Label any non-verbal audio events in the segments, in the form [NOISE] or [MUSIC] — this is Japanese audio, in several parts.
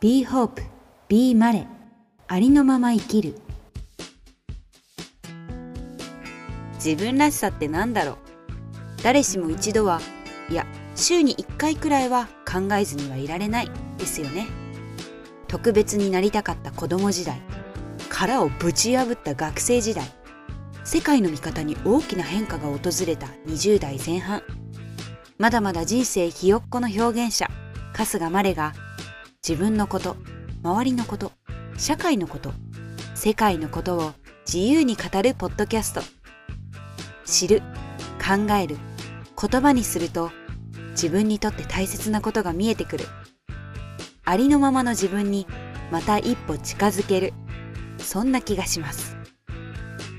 Be Hope, Be マレありのまま生きる。自分らしさってなんだろう？誰しも一度はいや週に1回くらいは考えずにはいられない。ですよね。特別になりたかった子供時代。殻をぶち破った学生時代。世界の見方に大きな変化が訪れた20代前半。まだまだ人生ひよっこの表現者春日まれが自分のこと周りのこと社会のこと世界のことを自由に語るポッドキャスト。知る考える言葉にすると自分にとって大切なことが見えてくる。ありのままの自分にまた一歩近づける。そんな気がします。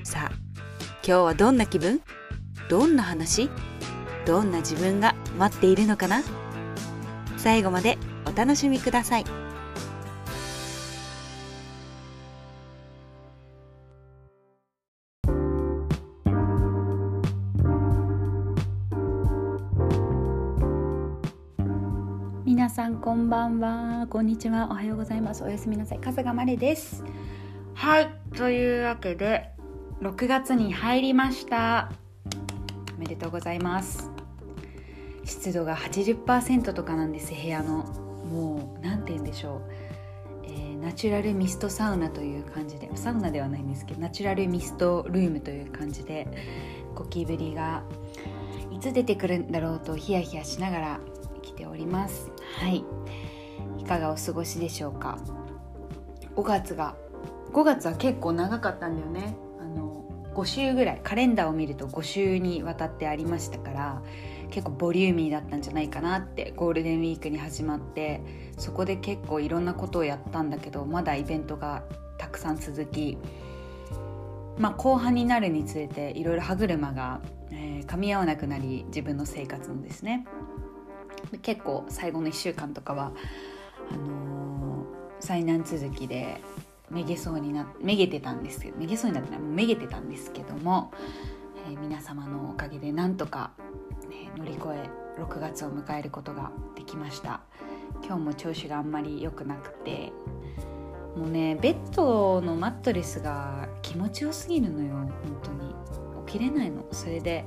さあ今日はどんな気分？どんな話？どんな自分が待っているのかな？最後までお楽しみください。皆さんこんばんは。こんにちは。おはようございます。おやすみなさい春日まれです。はい。というわけで6月に入りました。おめでとうございます。湿度が80%とかなんです部屋のもう何て言うんでしょう、えー、ナチュラルミストサウナという感じでサウナではないんですけどナチュラルミストルームという感じでゴキブリがいつ出てくるんだろうとヒヤヒヤしながら来ております。はい。いかがお過ごしでしょうか。5月が5月は結構長かったんだよね。あの5週ぐらい。カレンダーを見ると5週にわたってありましたから結構ボリューミーだったんじゃないかなってゴールデンウィークに始まってそこで結構いろんなことをやったんだけどまだイベントがたくさん続きまあ後半になるにつれていろいろ歯車が、えー、噛み合わなくなり自分の生活のですね。結構最後の1週間とかはあのー、災難続きでめげそうになめげてたんですけどめげそうになってないめげてたんですけども、えー、皆様のおかげでなんとかね、乗り越え6月を迎えることができました。今日も調子があんまり良くなくて。もうねベッドのマットレスが気持ちよすぎるのよ。本当に。起きれないの。それで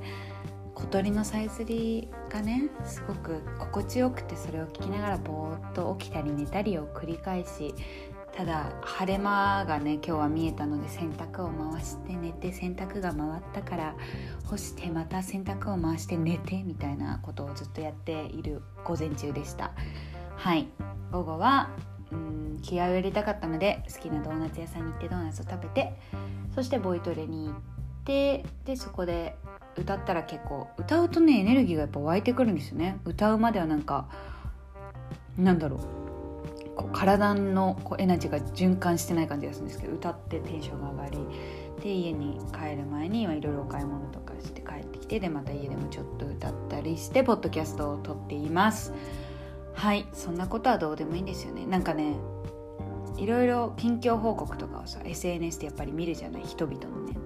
小鳥のさえずりがねすごく心地よくてそれを聞きながらぼーっと起きたり寝たりを繰り返しただ晴れ間がね今日は見えたので洗濯を回して寝て洗濯が回ったから干してまた洗濯を回して寝てみたいなことをずっとやっている午前中でした。はい。午後はうん気合を入れたかったので好きなドーナツ屋さんに行ってドーナツを食べてそしてボイトレに行ってでそこで歌ったら結構歌うとねエネルギーがやっぱ湧いてくるんですよね。歌うまではなんかなんだろう。こう体のこうエナジーが循環してない感じがするんですけど歌ってテンションが上がりで家に帰る前にいろいろお買い物とかして帰ってきてでまた家でもちょっと歌ったりしてポッドキャストを撮っています。はい。そんなことはどうでもいいんですよね。なんかねいろいろ近況報告とかをさ SNS でやっぱり見るじゃない？人々のね。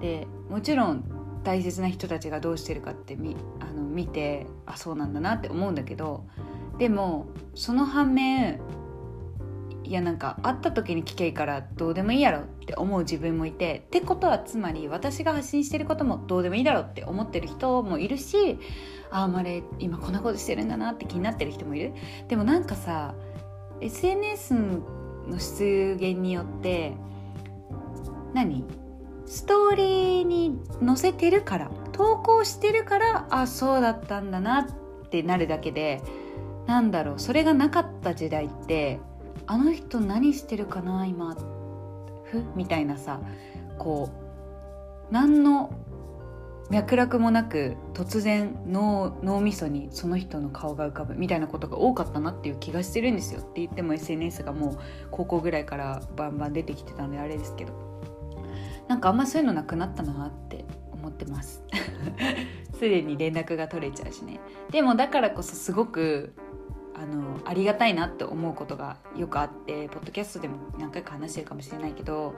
でもちろん大切な人たちがどうしてるかってみあの見てあそうなんだなって思うんだけどでもその反面いやなんか会った時に聞けいからどうでもいいやろって思う自分もいてってことはつまり私が発信してることもどうでもいいだろうって思ってる人もいるしああまれ今こんなことしてるんだなって気になってる人もいる。でもなんかさ SNS の出現によって何？ストーリーに載せてるから投稿してるからあそうだったんだなってなるだけでなんだろうそれがなかった時代ってあの人何してるかな今ふみたいなさこう何の脈絡もなく突然脳脳みそにその人の顔が浮かぶみたいなことが多かったなっていう気がしてるんですよ。って言っても SNS がもう高校ぐらいからバンバン出てきてたんであれですけど。なんかあんまそういうのなくなったなって思ってます。[LAUGHS] すでに連絡が取れちゃうしね。でもだからこそすごくあのありがたいなって思うことがよくあってポッドキャストでも何回か話してるかもしれないけど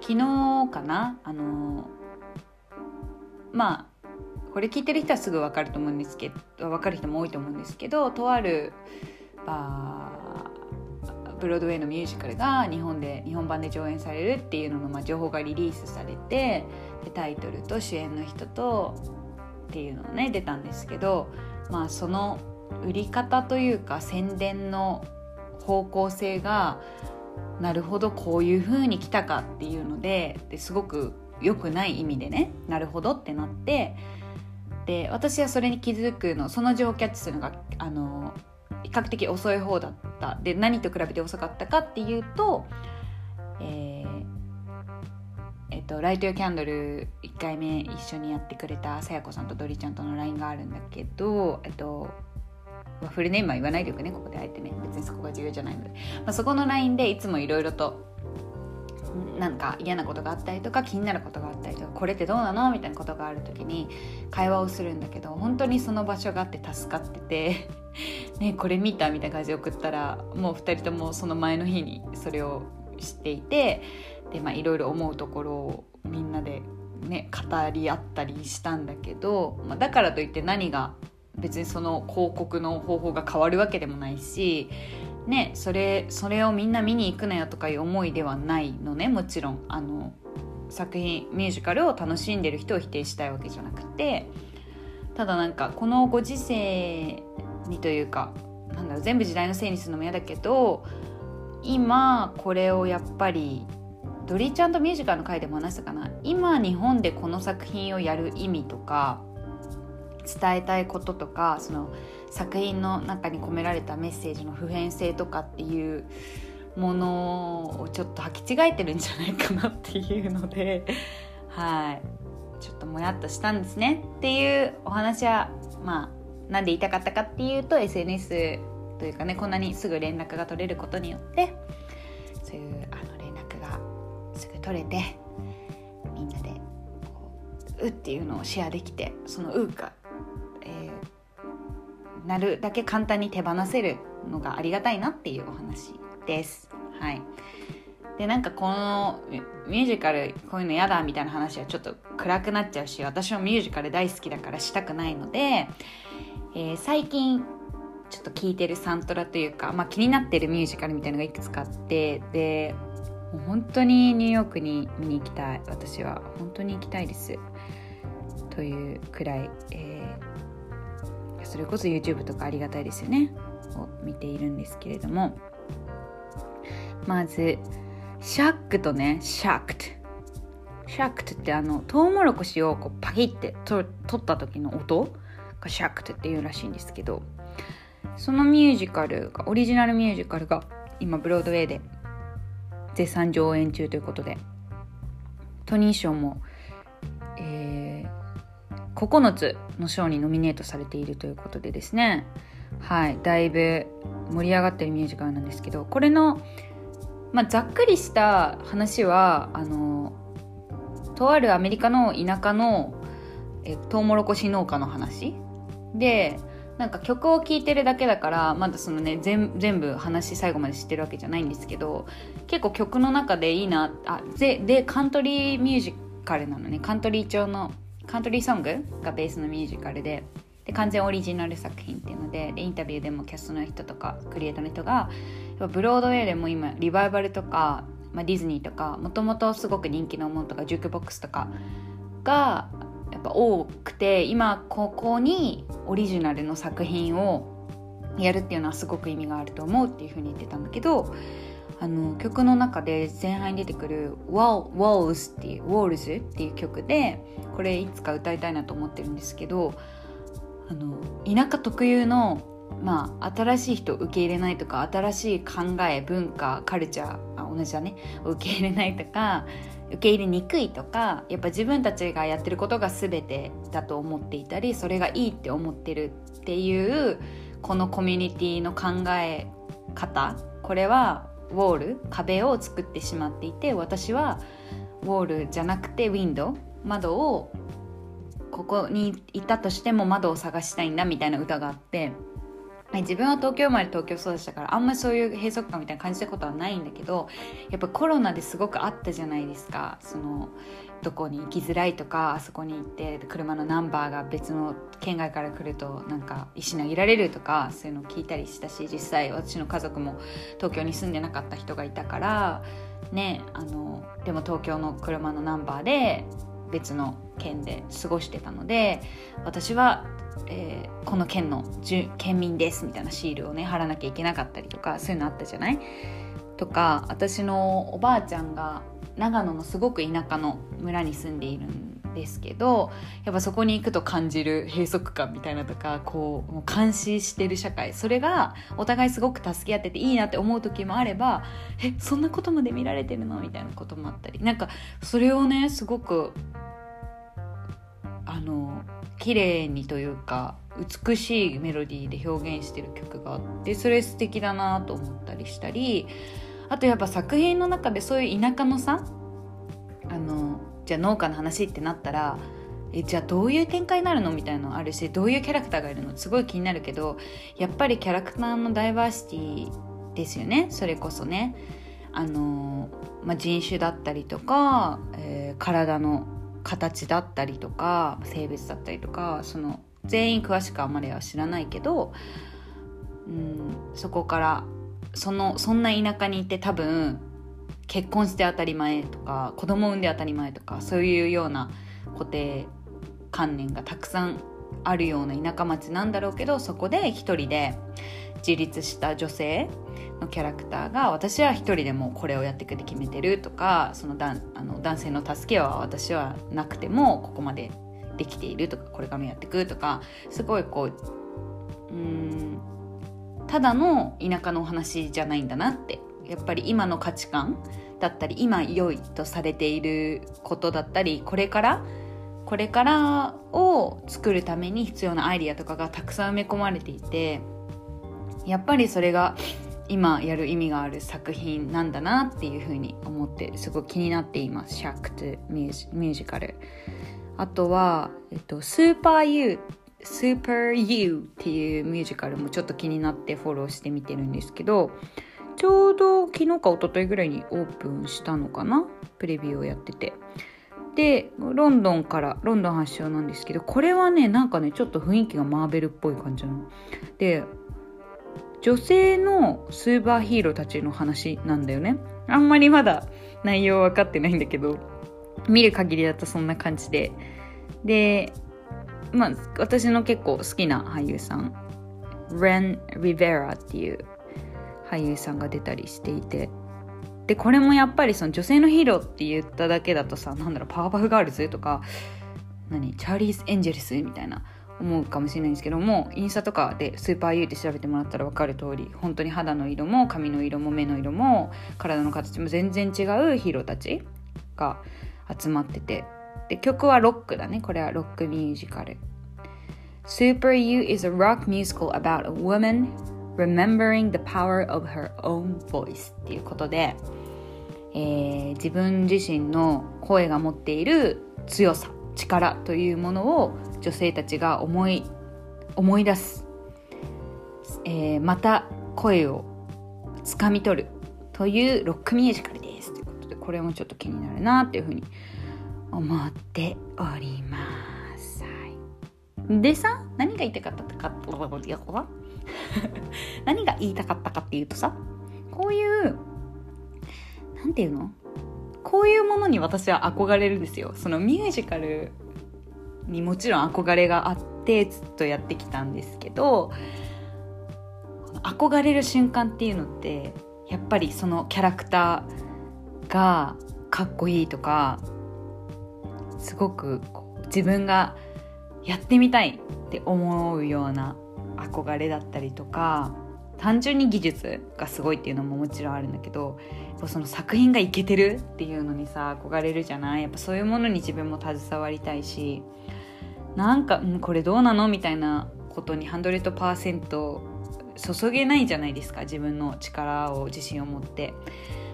昨日かなあのまあこれ聞いてる人はすぐ分かると思うんですけど分かる人も多いと思うんですけどとあるバブロードウェイのミュージカルが日本で日本版で上演されるっていうのの、まあ、情報がリリースされてでタイトルと主演の人とっていうのがね出たんですけど、まあ、その売り方というか宣伝の方向性がなるほどこういう風に来たかっていうのでですごく良くない意味でねなるほどってなってで私はそれに気づくのその情報をキャッチするのがあの比較的遅い方だった。で何と比べて遅かったかっていうとえーえっと、ライト・ヨ・キャンドル1回目一緒にやってくれたさや子さんとドリちゃんとの LINE があるんだけど、えっと、まあ、フルネームは言わないでおくねここであえてね。別にそこが重要じゃないので、まあ、そこの LINE でいつもいろいろとなんか嫌なことがあったりとか気になることがあったりとかこれってどうなの？みたいなことがある時に会話をするんだけど本当にその場所があって助かってて [LAUGHS] ねこれ見たみたいな感じで送ったらもう2人ともその前の日にそれを知っていてでまあいろいろ思うところをみんなでね語り合ったりしたんだけど、まあ、だからといって何が別にその広告の方法が変わるわけでもないしねそれそれをみんな見に行くなよとかいう思いではないのねもちろん。あの作品ミュージカルを楽しんでる人を否定したいわけじゃなくて。ただなんかこのご時世にというかなんだろう全部時代のせいにするのも嫌だけど今これをやっぱりドリーちゃんとミュージカルの回でも話したかな。今日本でこの作品をやる意味とか伝えたいこととかその作品の中に込められたメッセージの普遍性とかっていうものをちょっと履き違えてるんじゃないかなっていうので [LAUGHS] はい。ちょっともやっとしたんですね。っていうお話はまあなんで言いたかったかっていうと SNS というかねこんなにすぐ連絡が取れることによってそういうあの連絡がすぐ取れてみんなでう「」っていうのをシェアできてその「う」がなるだけ簡単に手放せるのがありがたいなっていうお話です。はい。でなんかこのミュージカルこういうの嫌だみたいな話はちょっと暗くなっちゃうし私もミュージカル大好きだからしたくないので、えー、最近ちょっと聴いてるサントラというか、まあ、気になってるミュージカルみたいのがいくつかあってで本当にニューヨークに見に行きたい私は本当に行きたいですというくらい、えーそれこそ YouTube とかありがたいですよね。を見ているんですけれども。まずシャックとねシャックシャックってあのトウモロコシをこうパキって取った時の音がシャックっていうらしいんですけどそのミュージカルがオリジナルミュージカルが今ブロードウェイで絶賛上演中ということでトニー賞もえ9つの賞にノミネートされているということでですね。はいだいぶ盛り上がってるミュージカルなんですけどこれの、まあ、ざっくりした話はあのとあるアメリカの田舎のえトウモロコシ農家の話。でなんか曲を聴いてるだけだからまだそのね全部話最後まで知ってるわけじゃないんですけど結構曲の中でいいなあででカントリーミュージカルなのね。カントリー調のカントリーソングがベースのミュージカルでで完全オリジナル作品っていうのでインタビューでもキャストの人とかクリエイターの人がブロードウェイでも今リバイバルとか、まあ、ディズニーとかもともとすごく人気のものとかジュークボックスとかがやっぱ多くて今ここにオリジナルの作品をやるっていうのはすごく意味があると思うっていうふうに言ってたんだけどあの曲の中で前半に出てくる「Walls」っていう「Walls」っていう曲でこれいつか歌いたいなと思ってるんですけどあの田舎特有のまあ、新しい人を受け入れないとか新しい考え文化カルチャー同じだね。受け入れないとか受け入れにくいとかやっぱ自分たちがやってることが全てだと思っていたりそれがいいって思ってるっていうこのコミュニティの考え方これはウォール壁を作ってしまっていて私はウォールじゃなくてウィンドウ窓をここにいたとしても窓を探したいんだみたいな歌があって自分は東京生まれ東京育ちだからあんまりそういう閉塞感みたいな感じたことはないんだけどやっぱコロナですごくあったじゃないですか。そのどこに行きづらいとかあそこに行って車のナンバーが別の県外から来るとなんか石投げられるとかそういうのを聞いたりしたし実際私の家族も東京に住んでなかった人がいたからねあのでも東京の車のナンバーで別の県で過ごしてたので私はえー、この県の県民ですみたいなシールをね貼らなきゃいけなかったりとかそういうのあったじゃない？とか私のおばあちゃんが長野のすごく田舎の村に住んでいるんですけどやっぱそこに行くと感じる閉塞感みたいなとかこうもう監視してる社会。それがお互いすごく助け合ってていいなって思う時もあればえそんなことまで見られてるの？みたいなこともあったり。なんかそれをねすごくあの綺麗にというか美しいメロディーで表現してる曲があってそれ素敵だなと思ったりしたりあとやっぱ作品の中でそういう田舎のさあのじゃあ農家の話ってなったらえじゃあどういう展開になるのみたいなのあるしどういうキャラクターがいるの？すごい気になるけどやっぱりキャラクターのダイバーシティですよね。それこそね。あの、まあ、人種だったりとか、えー、体の形だったりとか性別だったりとかその全員詳しくあまりは知らないけど、うん、そこからそのそんな田舎にいて多分結婚して当たり前とか子供産んで当たり前とかそういうような固定観念がたくさんあるような田舎町なんだろうけどそこで一人で自立した女性のキャラクターが私は一人でもこれをやってくって決めてるとかそのだあの男性の助けは私はなくてもここまでできているとかこれからもやっていくとかすごいこううんただの田舎のお話じゃないんだなって。やっぱり今の価値観だったり今良いとされていることだったりこれからこれからを作るために必要なアイディアとかがたくさん埋め込まれていてやっぱりそれが今やる意味がある作品なんだなっていうふうに思ってすごい気になっています。シャックとミュージカルあとは、えっと、スーパーユースーパーユーっていうミュージカルもちょっと気になってフォローしてみてるんですけどちょうど昨日か一昨日ぐらいにオープンしたのかな？プレビューをやってて。でロンドンからロンドン発祥なんですけどこれはねなんかねちょっと雰囲気がマーベルっぽい感じなの。で女性のスーパーヒーローたちの話なんだよね。あんまりまだ内容分かってないんだけど。見る限りだとそんな感じで。でまあ私の結構好きな俳優さんレン・リベラっていう俳優さんが出たりしていて。でこれもやっぱりその女性のヒーローって言っただけだとさなんだろうパワーパフガールズとか何チャーリーズ・エンジェルスみたいな思うかもしれないんですけどもインスタとかでスーパー U って調べてもらったら分かる通り本当に肌の色も髪の色も目の色も体の形も全然違うヒーローたちが集まってて。で曲はロックだね。これはロックミュージカル。Super You is a rock musical about a woman remembering the power of her own voice っていうことで、えー、自分自身の声が持っている強さ力というものを女性たちが思い思い出す、えー、また声をつかみ取るというロックミュージカルです。ということでこれもちょっと気になるなっていうふうに思っております。はい、でさ何が言いたかったか [LAUGHS] 何が言いたかったかっていうとさこういうなんていうの？こういうものに私は憧れるんですよ。そのミュージカルにもちろん憧れがあってずっとやってきたんですけど憧れる瞬間っていうのってやっぱりそのキャラクターがかっこいいとかすごく自分がやってみたいって思うような憧れだったりとか単純に技術がすごいっていうのももちろんあるんだけどその作品がいけてるっていうのにさ憧れるじゃない？やっぱそういうものに自分も携わりたいしなんか、これどうなのみたいなことに100%注げないじゃないですか自分の力を自信を持って。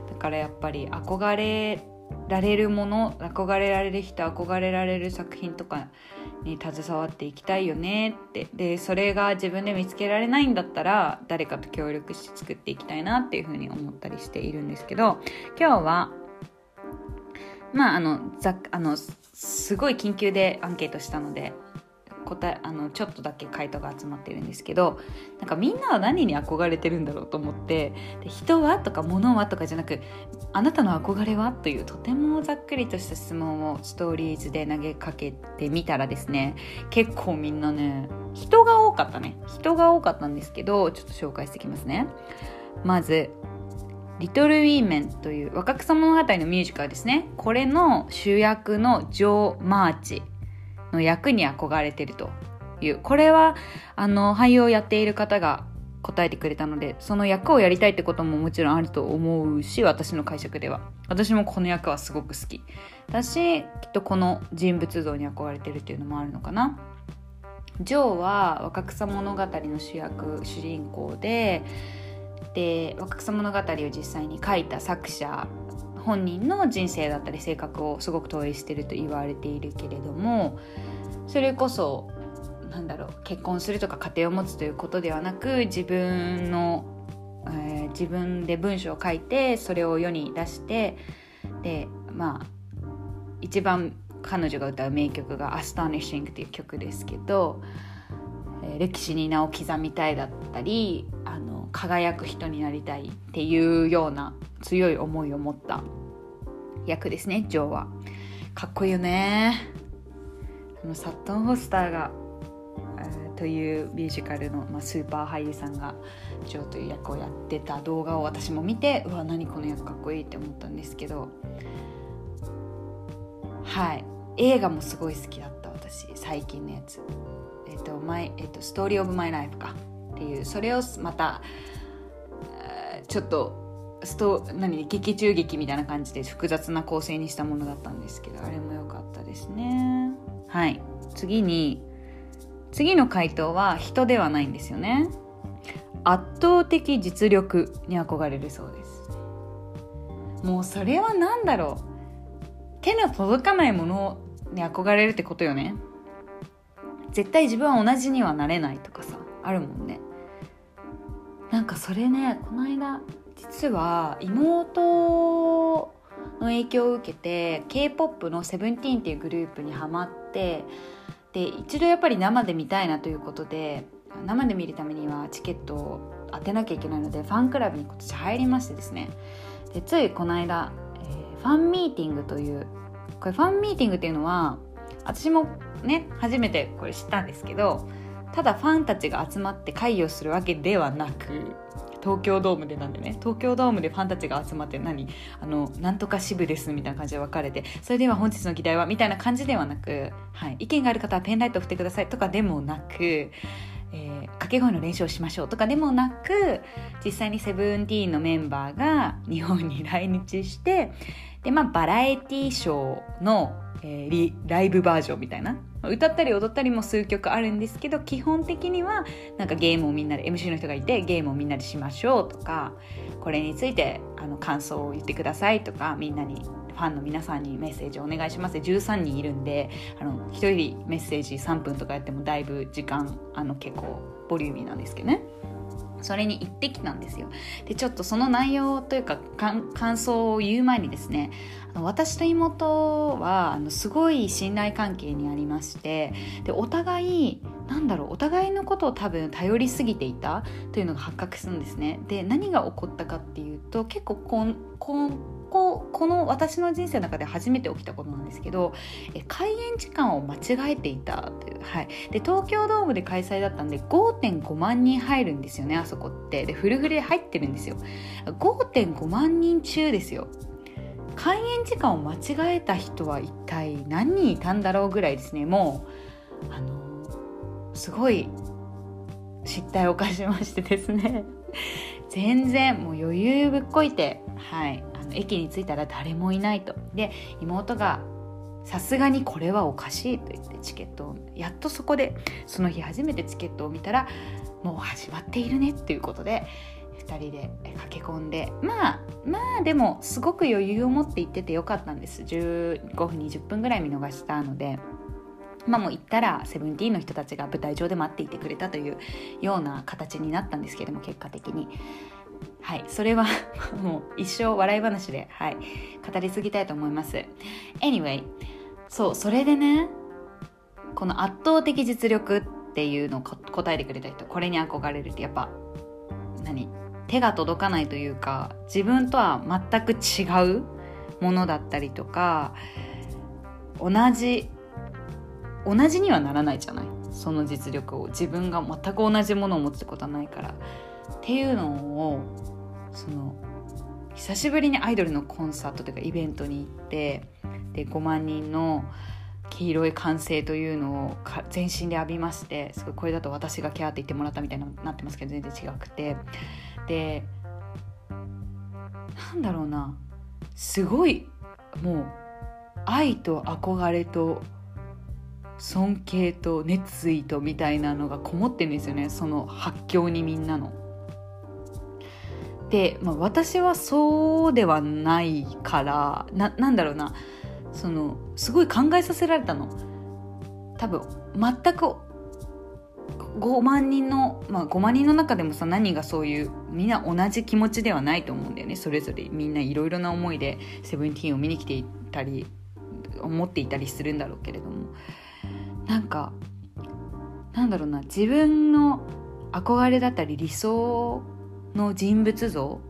だからやっぱり憧れられるもの憧れられる人憧れられる作品とかに携わっていきたいよねって。でそれが自分で見つけられないんだったら誰かと協力して作っていきたいなっていうふうに思ったりしているんですけど今日はまああのざあのすごい緊急でアンケートしたので答えあのちょっとだけ回答が集まってるんですけどなんかみんなは何に憧れてるんだろうと思ってで人はとか物はとかじゃなくあなたの憧れはというとてもざっくりとした質問をストーリーズで投げかけてみたらですね結構みんなね人が多かったね。人が多かったんですけどちょっと紹介していきますね。まずリトル・ウィーメンという若草物語のミュージカルですね。これの主役のジョー・マーチ。の役に憧れてるという。これはあの俳優をやっている方が答えてくれたのでその役をやりたいってことももちろんあると思うし私の解釈では。私もこの役はすごく好き。だしきっとこの人物像に憧れてるっていうのもあるのかな。ジョーは若草物語の主役主人公でで若草物語を実際に書いた作者本人の人生だったり性格をすごく投影してると言われているけれどもそれこそなんだろう結婚するとか家庭を持つということではなく自分の、えー、自分で文章を書いてそれを世に出してでまあ一番彼女が歌う名曲が「Astonishing」っていう曲ですけど、歴史に名を刻みたいだったりあの輝く人になりたいっていうような強い思いを持った役ですねジョーは。かっこいいよね。あのサットン・ホスターが、えー、というミュージカルの、まあ、スーパー俳優さんがジョーという役をやってた動画を私も見てうわ何この役かっこいいって思ったんですけど。はい。映画もすごい好きだった私。最近のやつ。っ、ー、とマイ、えーと「ストーリー・オブ・マイ・ライフ」か。っていう。それをまたちょっとスト何劇中劇みたいな感じで複雑な構成にしたものだったんですけどあれも良かったですね。はい。次に次の回答は人ではないんですよね。圧倒的実力に憧れるそうです。もうそれは何だろう。手の届かないものに憧れるってことよね絶対自分は同じにはなれないとかさあるもんね。なんかそれねこの間実は妹の影響を受けて k p o p の「セブンティーンっていうグループにハマってで一度やっぱり生で見たいなということで生で見るためにはチケットを当てなきゃいけないのでファンクラブに今年入りましてですね。でついこの間、えー、ファンミーティングというこれファンミーティングっていうのは私もね初めてこれ知ったんですけどただファンたちが集まって会議をするわけではなく東京ドームでなんでね東京ドームでファンたちが集まって何あのなんとか支部ですみたいな感じで分かれてそれでは本日の議題はみたいな感じではなく、はい、意見がある方はペンライト振ってくださいとかでもなくえー、掛け声の練習をしましょうとかでもなく実際にセブンティーンのメンバーが日本に来日してで、まあ、バラエティーショーのえー、ライブバージョンみたいな歌ったり踊ったりも数曲あるんですけど基本的にはなんかゲームをみんなで MC の人がいてゲームをみんなでしましょうとかこれについてあの感想を言ってくださいとかみんなにファンの皆さんにメッセージをお願いします13人いるんであの1人メッセージ3分とかやってもだいぶ時間あの結構ボリューミーなんですけどね。それに行ってきたんですよ。でちょっとその内容というか感想を言う前にですね私と妹はあのすごい信頼関係にありましてでお互いなんだろうお互いのことを多分頼りすぎていたというのが発覚するんですね。で何が起こったかっていうと結構こんこんここの私の人生の中で初めて起きたことなんですけど開演時間を間違えていたという、はい、で東京ドームで開催だったんで5.5万人入るんですよねあそこって。でフルフルで入ってるんですよ。5.5万人中ですよ。開演時間を間違えた人は一体何人いたんだろうぐらいですね。もうあのすごい失態を犯しましてですね。全然もう余裕ぶっこいてはい。の駅に着いたら誰もいないと。で妹がさすがにこれはおかしいと言ってチケットをやっとそこでその日初めてチケットを見たらもう始まっているねっていうことで2人で駆け込んでまあまあでもすごく余裕を持って行っててよかったんです。15分20分ぐらい見逃したので今も言ったらセブンティーンの人たちが舞台上で待っていてくれたというような形になったんですけども結果的に。はいそれは [LAUGHS] もう一生笑い話で、はい、語り継ぎたいと思います。Anyway そうそれでねこの圧倒的実力っていうのを答えてくれた人これに憧れるってやっぱ何手が届かないというか自分とは全く違うものだったりとか同じ同じにはならないじゃない？その実力を。自分が全く同じものを持つことはないから。っていうのをその久しぶりにアイドルのコンサートというかイベントに行ってで5万人の黄色い歓声というのを全身で浴びましてすごいこれだと私がキャーって言ってもらったみたいになってますけど全然違くて。でなんだろうな。すごいもう愛と憧れと尊敬と熱意とみたいなのがこもってるんですよね。その発狂にみんなの。で、まあ、私はそうではないからななんだろうな。そのすごい考えさせられたの。多分全く5万人の、まあ、5万人の中でもさ何がそういうみんな同じ気持ちではないと思うんだよね。それぞれみんないろいろな思いで「セブンティーンを見に来ていたり思っていたりするんだろうけれども。なんかなんだろうな。自分の憧れだったり理想の人物像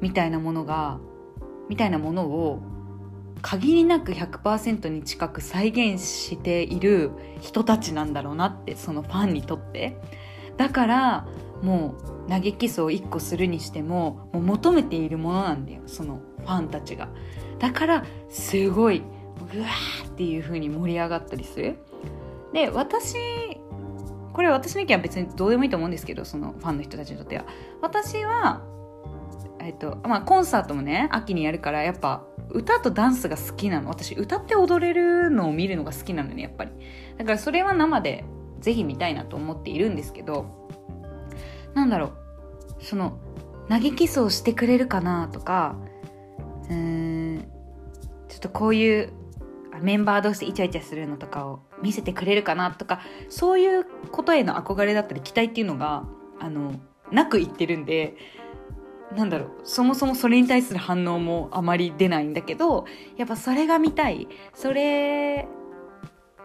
みたいなものがみたいなものを限りなく100%に近く再現している人たちなんだろうなってそのファンにとって。だからもう投げキスを1個するにしてももう求めているものなんだよそのファンたちが。だからすごいうわーっていう風に盛り上がったりする。で私これ私の意見は別にどうでもいいと思うんですけどそのファンの人たちにとっては。私はえっとまあコンサートもね秋にやるからやっぱ歌とダンスが好きなの。私歌って踊れるのを見るのが好きなのねやっぱり。だからそれは生でぜひ見たいなと思っているんですけどなんだろう。その投げキスをしてくれるかなとかうーんちょっとこういうメンバー同士でイチャイチャするのとかを見せてくれるかなとかそういうことへの憧れだったり期待っていうのがあのなくいってるんでなんだろうそもそもそれに対する反応もあまり出ないんだけどやっぱそれが見たい。それ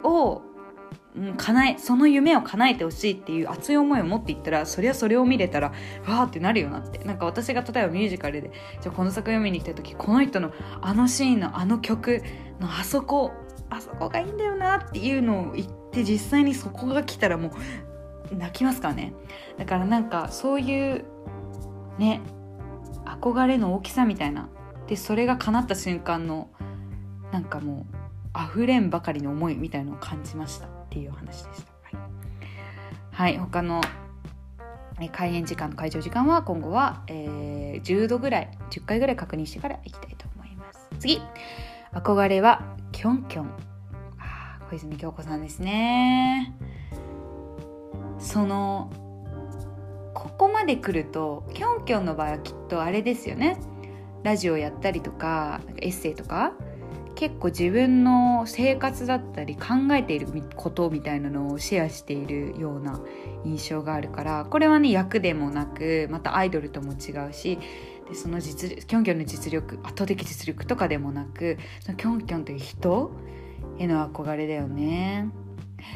を、うん、叶えその夢を叶えてほしいっていう熱い思いを持っていったらそりゃそれを見れたらわーってなるよなって。なんか私が例えばミュージカルでじゃこの作品を見に来た時この人のあのシーンのあの曲のあそこあそこがいいんだよなっていうのを言って実際にそこが来たらもう泣きますからね。だからなんかそういうね憧れの大きさみたいな。でそれが叶った瞬間のなんかもう溢れんばかりの思いみたいのを感じました。っていう話でした。はい、はい、他の開演時間と会場時間は今後は、えー、10度ぐらい10回ぐらい確認してから行きたいと思います。次。憧れはキョンキョン。あ小泉京子さんですね。そのここまで来るとキョンキョンの場合はきっとあれですよね。ラジオやったりとかエッセイとか結構自分の生活だったり考えていることみたいなのをシェアしているような印象があるからこれはね役でもなくまたアイドルとも違うしでその実キョンキョンの実力圧倒的実力とかでもなくそのキョンキョンという人への憧れだよね。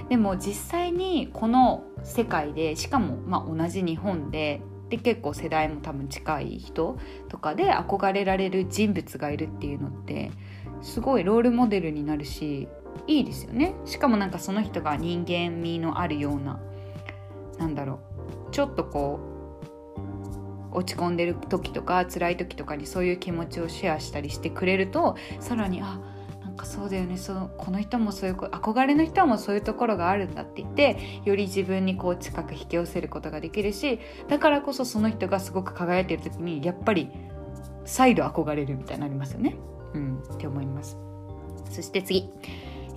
でも実際にこの世界でしかもまあ同じ日本でで結構世代も多分近い人とかで憧れられる人物がいるっていうのってすごいロールモデルになるしいいですよね。しかもなんかその人が人間味のあるようななんだろう。ちょっとこう落ち込んでる時とか辛い時とかにそういう気持ちをシェアしたりしてくれるとさらにあなんかそうだよね。そのこの人もそういう憧れの人もそういうところがあるんだって言ってより自分にこう近く引き寄せることができるしだからこそその人がすごく輝いてる時にやっぱり再度憧れるみたいになりますよね。うん、って思います。そして次、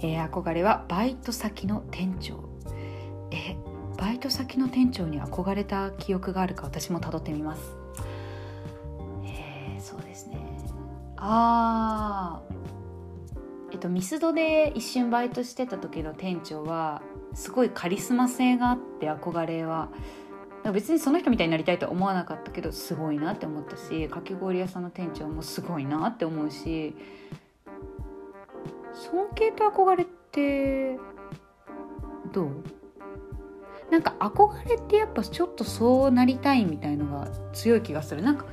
えー、憧れはバイト先の店長。えバイト先の店長に憧れた記憶があるか私も辿ってみます。えー、そうですね。あーえっと、ミスドで一瞬バイトしてた時の店長はすごいカリスマ性があって憧れは別にその人みたいになりたいとは思わなかったけどすごいなって思ったしかき氷屋さんの店長もすごいなって思うし尊敬と憧れってどう？なんか憧れってやっぱちょっとそうなりたいみたいのが強い気がする。なんか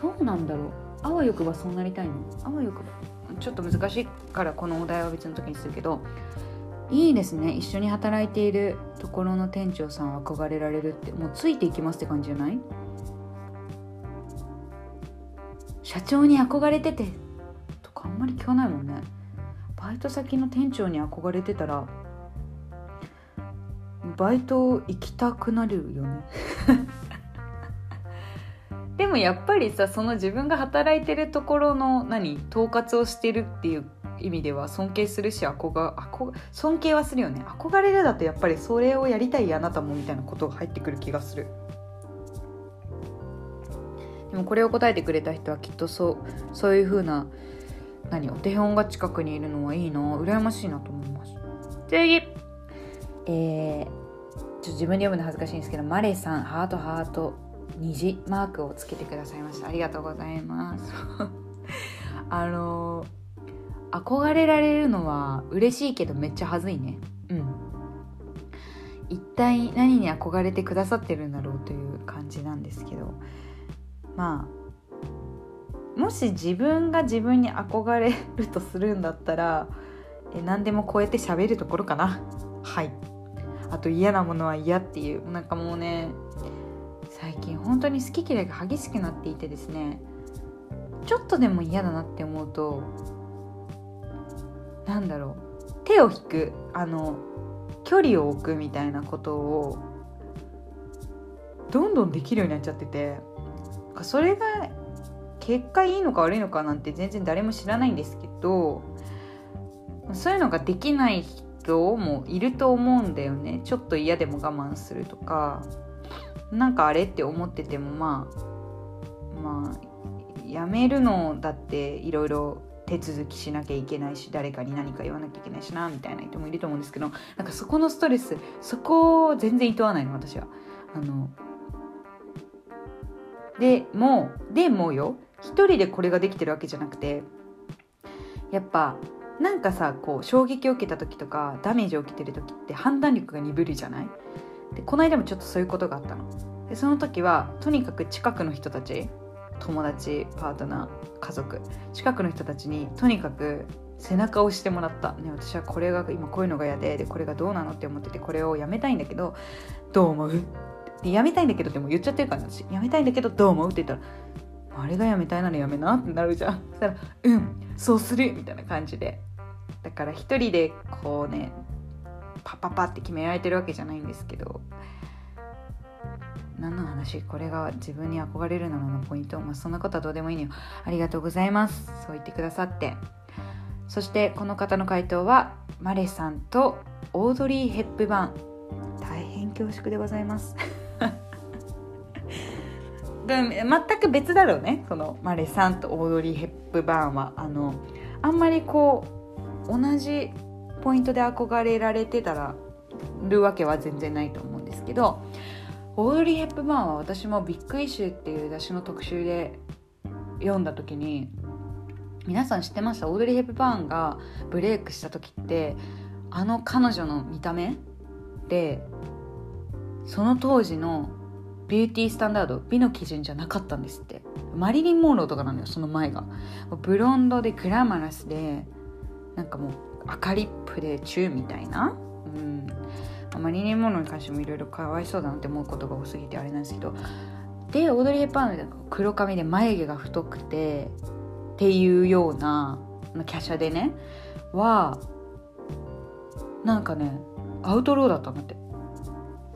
どうなんだろう？あわよくばそうなりたいの？あわよくば。ちょっと難しいからこのお題は別の時にするけどいいですね。一緒に働いているところの店長さんは憧れられるって。もうついていきますって感じじゃない？社長に憧れててとかあんまり聞かないもんね。バイト先の店長に憧れてたらバイト行きたくなるよね。[LAUGHS] でもやっぱりさその自分が働いてるところの何統括をしてるっていう意味では尊敬するし憧憧尊敬はするよね。憧れるだとやっぱりそれをやりたいあなたもみたいなことが入ってくる気がする。でもこれを答えてくれた人はきっとそうそういう風な何お手本が近くにいるのはいいな。羨ましいなと思います。次。えー、ちょっと自分で読むの恥ずかしいんですけどマレさんハートハート虹マークをつけてくださいました。ありがとうございます。[LAUGHS] あのー憧れられるのは嬉しいけどめっちゃ恥ずいね。うん。一体何に憧れてくださってるんだろうという感じなんですけど。まあもし自分が自分に憧れるとするんだったらえ何でも超えて喋るところかな。はい。あと嫌なものは嫌っていう。なんかもうね最近本当に好き嫌いが激しくなっていてですね。ちょっとでも嫌だなって思うとなんだろう。手を引くあの距離を置くみたいなことをどんどんできるようになっちゃっててそれが結果いいのか悪いのかなんて全然誰も知らないんですけどそういうのができない人もいると思うんだよね。ちょっと嫌でも我慢するとかなんかあれって思っててもまあまあやめるのだっていろいろ手続きしなきゃいけないし誰かに何か言わなきゃいけないしなみたいな人もいると思うんですけどなんかそこのストレスそこを全然いとわないの私は。あのでもでもよ一人でこれができてるわけじゃなくてやっぱなんかさこう衝撃を受けた時とかダメージを受けてる時って判断力が鈍るじゃない？でこの間もちょっとそういうことがあったの。でその時はとにかく近くの人たち友達パートナー家族近くの人たちにとにかく背中を押してもらった、ね、私はこれが今こういうのが嫌ででこれがどうなのって思っててこれをやめたいんだけどどう思う？でやめたいんだけどっても言っちゃってるから私。やめたいんだけどどう思う？って言ったらあれがやめたいならやめなってなるじゃん。そしたらうんそうするみたいな感じで。だから一人でこうねパパパって決められてるわけじゃないんですけど。何の話？これが自分に憧れるなののポイント、まあ、そんなことはどうでもいいのよ。ありがとうございます。そう言ってくださって。そしてこの方の回答はマレさんとオードリー・ヘップバーン。大変恐縮でございます。[LAUGHS] 全く別だろうね。そのマレさんとオードリー・ヘップバーンはあのあんまりこう同じポイントで憧れられてたらるわけは全然ないと思うんですけどオードリー・ヘップバーンは私もビッグイシューっていう雑誌の特集で読んだ時に皆さん知ってました？オードリー・ヘップバーンがブレイクした時ってあの彼女の見た目でその当時の beauty standard 美の基準じゃなかったんですって。マリリン・モンローとかなのよその前が。ブロンドでグラマラスでなんかもう赤リップでチューみたいな、うん、マリリン・モンローに関してもいろいろかわいそうだなって思うことが多すぎてあれなんですけどでオードリー・ヘッパーの黒髪で眉毛が太くてっていうような華奢でねはなんかねアウトローだったんだって。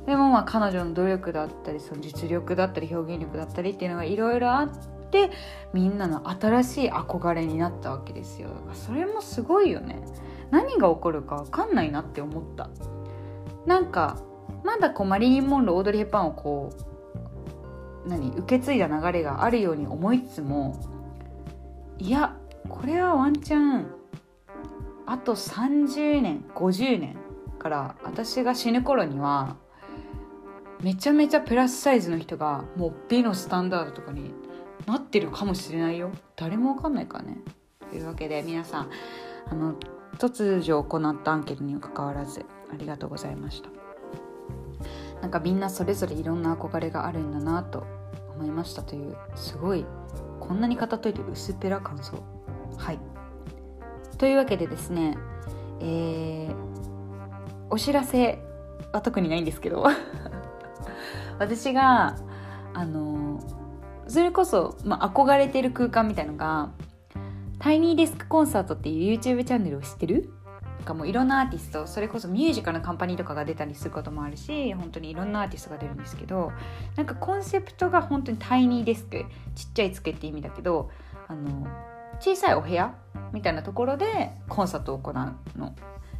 でもまあ彼女の努力だったりその実力だったり表現力だったりっていうのがいろいろあってみんなの新しい憧れになったわけですよ。それもすごいよね。何が起こるか分かんないなって思った。なんかまだこうマリリン・モンローオードリー・ヘッパンをこう何受け継いだ流れがあるように思いつつもいやこれはワンチャンあと30年50年から私が死ぬ頃にはめちゃめちゃプラスサイズの人がもう美のスタンダードとかになってるかもしれないよ。誰もわかんないからね。というわけで皆さんあの突如行ったアンケートにもかかわらずありがとうございました。なんかみんなそれぞれいろんな憧れがあるんだなと思いましたというすごいこんなに語っといて薄っぺら感想。はい。というわけでですねえー、お知らせは特にないんですけど。[LAUGHS] 私があのそれこそ、まあ、憧れてる空間みたいのがタイニーデスクコンサートっていう YouTube チャンネルを知ってる？かもいろんなアーティストそれこそミュージカルのカンパニーとかが出たりすることもあるし本当にいろんなアーティストが出るんですけどなんかコンセプトが本当にタイニーデスクちっちゃい机って意味だけどあの小さいお部屋みたいなところでコンサートを行うの。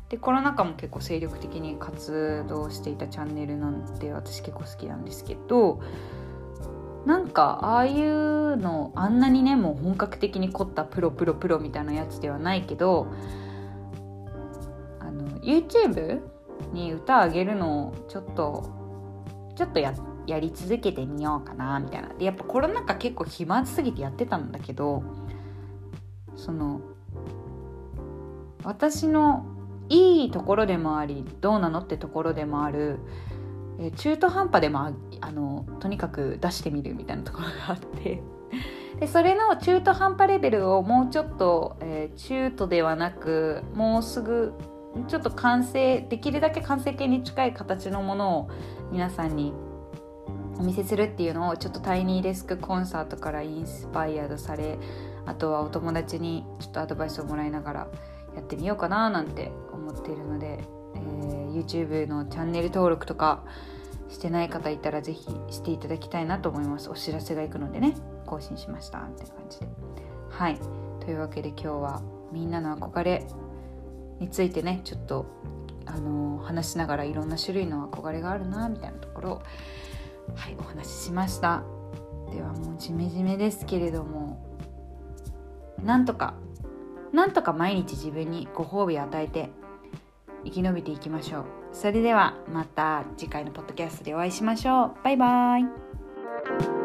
でコロナ禍も結構精力的に活動していたチャンネルなんで私結構好きなんですけどなんかああいうのあんなにねもう本格的に凝ったプロプロプロみたいなやつではないけど YouTube に歌あげるのをちょっとちょっとややり続けてみようかなみたいな。でやっぱコロナ禍結構暇すぎてやってたんだけどその私のいいところでもありどうなのってところでもある、え中途半端でもああのとにかく出してみるみたいなところがあって。でそれの中途半端レベルをもうちょっと、えー、中途ではなくもうすぐちょっと完成できるだけ完成形に近い形のものを皆さんにお見せするっていうのをちょっとタイニーデスクコンサートからインスパイアドされあとはお友達にちょっとアドバイスをもらいながらやってみようかななんて思っているので、えー、YouTube のチャンネル登録とかしてない方いたら是非していただきたいなと思います。お知らせがいくのでね更新しましたって感じで。はい。というわけで今日はみんなの憧れについてねちょっとあの、話しながらいろんな種類の憧れがあるなみたいなところをはいお話ししました。ではもうジメジメですけれどもなんとかなんとか毎日自分にご褒美を与えて生き延びていきましょう。それではまた次回のポッドキャストでお会いしましょう。バイバーイ。